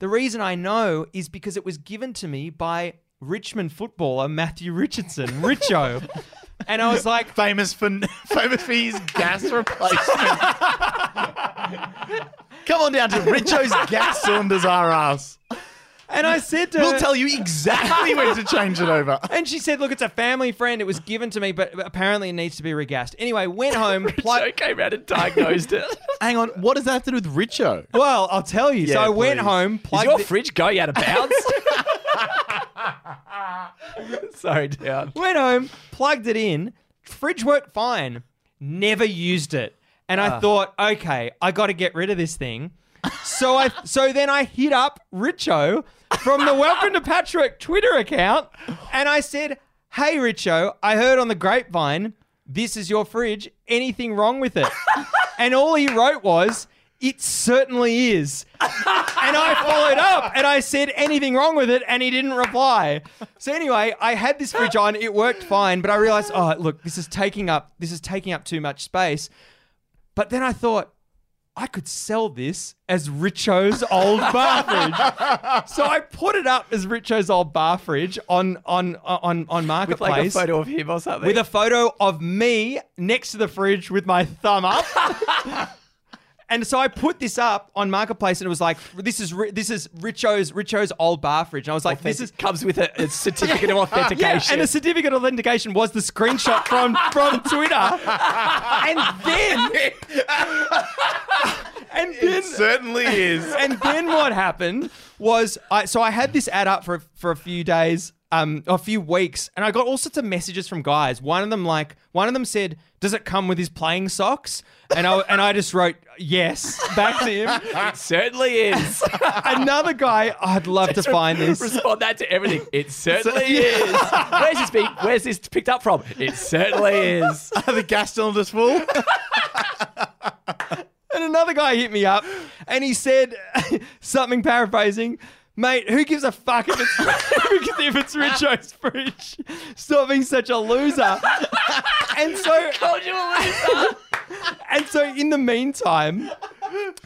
S1: the reason I know is because it was given to me by Richmond footballer Matthew Richardson, [LAUGHS] Richo. and I was like,
S2: Famous for [LAUGHS] famous for his gas replacement. [LAUGHS] Come on down to Richo's gas cylinders are us.
S1: And I said to
S2: We'll
S1: her,
S2: tell you exactly when to change it over. [LAUGHS]
S1: And she said, "Look, it's a family friend. It was given to me, but apparently it needs to be regassed." Anyway, went home.
S3: Joe
S1: Plug-
S3: came out and diagnosed it. [LAUGHS]
S2: Hang on, what does that have to do with Richo?
S1: well, I'll tell you. so
S2: Yeah,
S1: I went
S2: please.
S1: home.
S3: Is
S1: Plugged
S3: your
S1: it-
S3: fridge going out of bounds? [LAUGHS] Sorry, down.
S1: went home, plugged it in. Fridge worked fine. Never used it, and I ah. thought, okay, I got to get rid of this thing. So I, so then I hit up Richo from the Welcome to Patchwork Twitter account, and I said, "Hey, Richo, I heard on the grapevine this is your fridge. Anything wrong with it?" and all he wrote was. It certainly is. and I followed up and I said anything wrong with it and he didn't reply. So anyway, I had this fridge on, it worked fine, but I realized, oh look, this is taking up this is taking up too much space. But then I thought I could sell this as Richo's old bar fridge. [LAUGHS] So I put it up as Richo's old bar fridge on on uh, on
S3: on
S1: marketplace.
S3: With like a photo of him or something.
S1: with a photo of me next to the fridge with my thumb up. [LAUGHS] and so I put this up on marketplace, and it was like, "This is Ri- this is Richo's Richo's old bar fridge." And I was like, "This is."
S3: comes with a, a certificate of [LAUGHS]
S1: Yeah,
S3: authentication.
S1: and the certificate of authentication was the screenshot from from Twitter, and then, [LAUGHS] and then,
S2: certainly is.
S1: and then what happened was I so I had this ad up for for a few days, um, a few weeks, and I got all sorts of messages from guys. One of them like one of them said, "Does it come with his playing socks?" And I and I just wrote yes back to him. [LAUGHS]
S3: it certainly is. [LAUGHS]
S1: Another guy, I'd love to find this.
S3: Respond that to everything. It [LAUGHS] certainly is. Where's this be? Where's this picked up from? It certainly is.
S2: Are the gas cylinders full?
S1: And another guy hit me up and he said something paraphrasing, mate, who gives a fuck if it's, [LAUGHS] if it's Richo's fridge? Stop being such a loser. and so [LAUGHS]
S3: Told you a loser.
S1: and so in the meantime,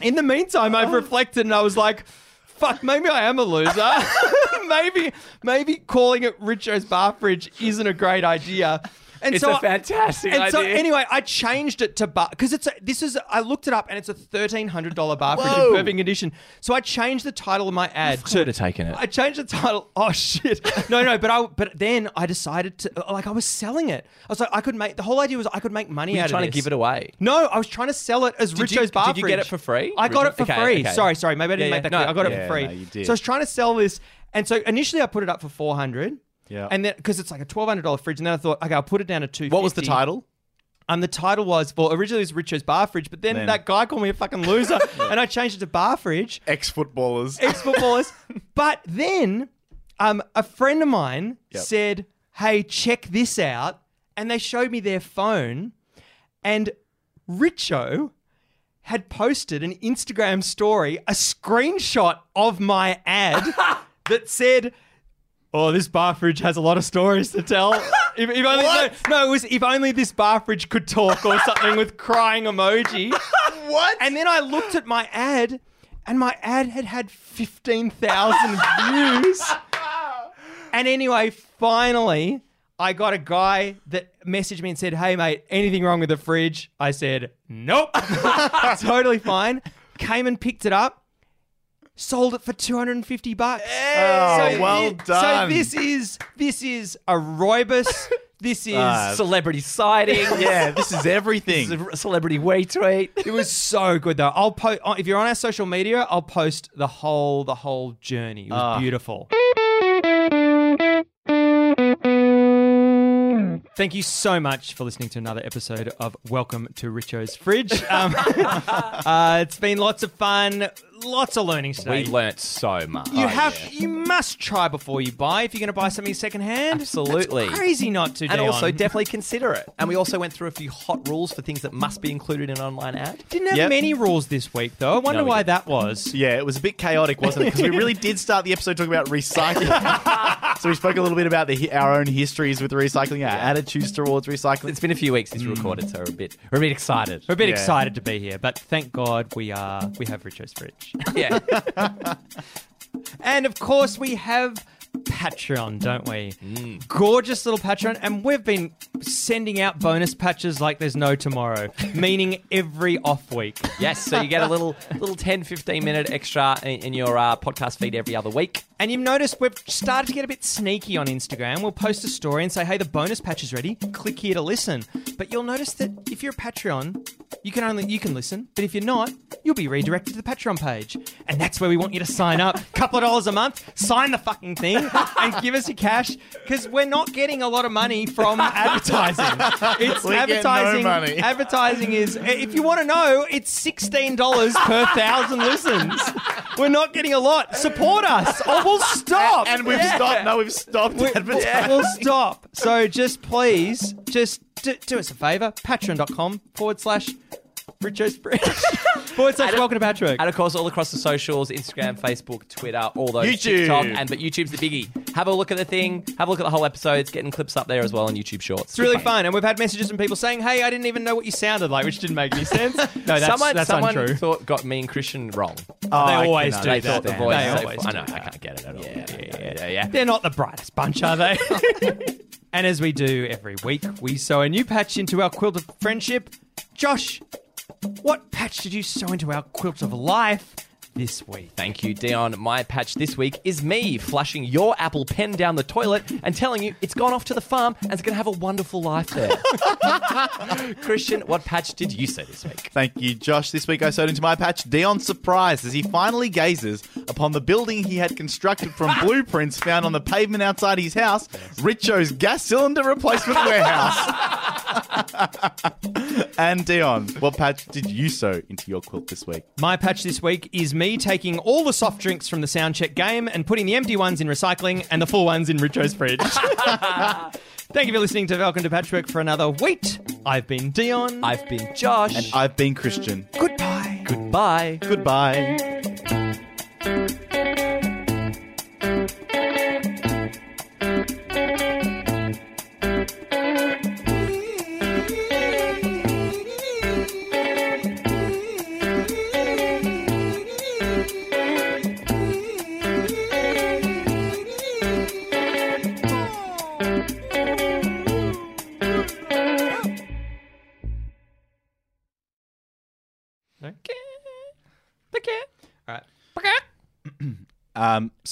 S1: in the meantime, I've reflected and I was like, fuck, maybe I am a loser. [LAUGHS] maybe maybe calling it Richo's bar fridge isn't a great idea. And
S3: It's
S1: so
S3: a
S1: I-
S3: fantastic
S1: and so
S3: idea.
S1: anyway, I changed it to bar because it's a, this is I looked it up and it's a thirteen hundred dollar bar fridge in
S2: Whoa.
S1: perfect condition. So I changed the title of my ad
S3: Should
S1: to
S3: have taken it.
S1: I changed the title. Oh shit! No, no, but I but then I decided to uh, like I was selling it. I was like I could make the whole idea was I could make money
S3: Were you
S1: out
S3: trying to give it away?
S1: No, I was trying to sell it as
S3: Did you-
S1: Richo's bar
S3: did you get it for free,
S1: I got
S3: Richo?
S1: it for
S3: Okay,
S1: free.
S3: okay.
S1: Sorry, sorry, maybe I didn't
S3: Yeah,
S1: make that
S3: yeah.
S1: clear. I got
S3: No,
S1: it for free.
S2: no, you did.
S1: So I was trying to sell this, and so initially I put it up for four hundred.
S2: Yeah.
S1: And then because it's like a twelve hundred dollar fridge, and then I thought, okay, I'll put it down to two.
S2: What was the title?
S1: And the title was well, originally it was Richo's bar fridge, but then,
S2: Then-
S1: that guy called me a fucking loser, [LAUGHS] and I changed it to bar fridge.
S2: Ex footballers.
S1: Ex footballers. [LAUGHS] but then, um, a friend of mine
S2: Yep.
S1: said, "Hey, check this out," and they showed me their phone, and Richo had posted an Instagram story, a screenshot of my ad [LAUGHS] that said. Oh, this bar fridge has a lot of stories to tell. [LAUGHS] If, if only, no, no, it was if only this bar fridge could talk or something with crying emoji. [LAUGHS]
S2: what?
S1: And then I looked at my ad, and my ad had had 15,000 [LAUGHS] views. And anyway, finally, I got a guy that messaged me and said, Hey, mate, anything wrong with the fridge? I said, Nope. totally fine. Came and picked it up. Sold it for 250 bucks.
S2: Oh, well
S1: thi-
S2: done.
S1: So this is this is a Roibus. [LAUGHS] This is
S2: Ah,
S3: Celebrity sighting. [LAUGHS]
S2: yeah, this is everything.
S3: a Celebrity retweet.
S1: It was so good though. I'll post if you're on our social media. I'll post the whole the whole journey. It was
S2: Ah.
S1: beautiful. Thank you so much for listening to another episode of Welcome to Richo's Fridge. Um, [LAUGHS] uh, it's been lots of fun, lots of learning today.
S3: We learnt so much.
S1: you have, you must try before you buy. If you're going to buy something secondhand,
S3: Absolutely.
S1: That's crazy not to.
S3: and
S1: Dion.
S3: also definitely consider it. And we also went through a few hot rules for things that must be included in an online ad.
S1: didn't have
S2: Yep.
S1: many rules this week though. I wonder
S3: No, we
S1: why
S3: didn't.
S1: that was.
S2: Yeah, it was a bit chaotic, wasn't it? Because we really did start the episode talking about recycling. [LAUGHS] so we spoke a little bit about the, our own histories with recycling, our attitudes towards recycling.
S3: It's been a few weeks since we mm. recorded, so we're a bit we're a bit excited.
S1: We're a bit
S2: Yeah.
S1: excited to be here, but thank God we are we have Richo's fridge.
S3: Yeah. [LAUGHS]
S1: and of course we have Patreon, don't we? Gorgeous little Patreon, and we've been sending out bonus patches like there's no tomorrow, [LAUGHS] meaning every off week.
S3: yes, so you get a little little 10 15 minute extra in, in your uh, podcast feed every other week.
S1: And you've noticed we've started to get a bit sneaky on Instagram. We'll post a story and say, hey, the bonus patch is ready. Click here to listen. But you'll notice that if you're a Patreon, you can only you can listen. But if you're not, you'll be redirected to the Patreon page. And that's where we want you to sign up. Couple of dollars a month, sign the fucking thing and give us your cash. Because we're not getting a lot of money from advertising. It's
S2: We get no
S1: advertising.
S2: money.
S1: Advertising is if you want to know, it's sixteen dollars per thousand listens. We're not getting a lot. Support us, or we'll stop.
S2: And we've stopped. No, we've stopped
S1: We-
S2: advertising.
S1: we'll stop. So just please, just do, do us a favor. Patreon.com forward slash Richo's Fridge. forward slash
S3: And-
S1: welcome to Patchwork.
S3: And of course, all across the socials Instagram, Facebook, Twitter, all those.
S2: YouTube.
S3: TikTok, and but YouTube's the biggie. Have a look at the thing. Have a look at the whole episodes. Getting clips up there as well on YouTube Shorts.
S1: It's really fun. And we've had messages from people saying, hey, I didn't even know what you sounded like, which didn't make any sense. [LAUGHS] No, that's,
S3: someone
S1: that's
S3: someone
S1: untrue.
S3: thought got me and Christian wrong.
S2: Oh,
S1: they
S2: I
S1: always do
S3: they
S1: that.
S3: thought the voice.
S1: They
S3: so-
S1: always
S3: I know. I can't get it at all.
S1: Yeah,
S3: yeah, yeah, yeah. yeah.
S1: They're not the brightest bunch, are they? [LAUGHS] and as we do every week, we sew a new patch into our quilt of friendship. Josh, what patch did you sew into our quilt of life this week?
S3: Thank you, Dion. My patch this week is me flushing your Apple Pen down the toilet and telling you it's gone off to the farm and it's going to have a wonderful life there. [LAUGHS] Christian, what patch did you say this week?
S2: Thank you, Josh. This week I sewed into my patch Dion's surprise as he finally gazes upon the building he had constructed from [LAUGHS] blueprints found on the pavement outside his house, Richo's gas cylinder replacement warehouse. [LAUGHS] and Dion, what patch did you sew into your quilt this week?
S1: My patch this week is me taking all the soft drinks from the soundcheck game and putting the empty ones in recycling and the full ones in Richo's fridge. [LAUGHS] Thank you for listening to Welcome to Patchwork for another week. I've been Dion.
S3: I've been Josh.
S2: And I've been Christian.
S1: Goodbye.
S3: Goodbye.
S2: Goodbye.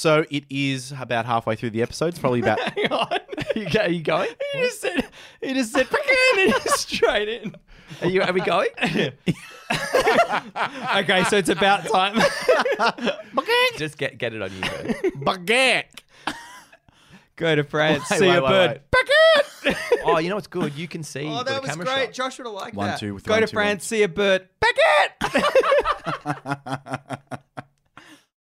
S2: So it is about halfway through the episode. It's probably about. [LAUGHS]
S1: Hang on. [LAUGHS]
S3: you go, are you going? [LAUGHS]
S1: He just said, he just said, and he's straight in.
S3: Are you? Are we going?
S1: Okay, so it's about time.
S3: Baguette just get get it on you.
S2: Baguette.
S1: Go to France,
S3: Wait,
S1: see
S3: wait,
S1: a
S3: wait,
S1: bird.
S3: oh, you know what's good? You can see.
S1: Oh,
S3: with
S1: that
S3: a
S1: was
S3: camera
S1: great.
S3: shot.
S1: Josh would have liked
S2: One,
S1: that.
S2: two,
S1: Go
S2: one,
S1: to
S2: two,
S1: France, see a bird. Baguette.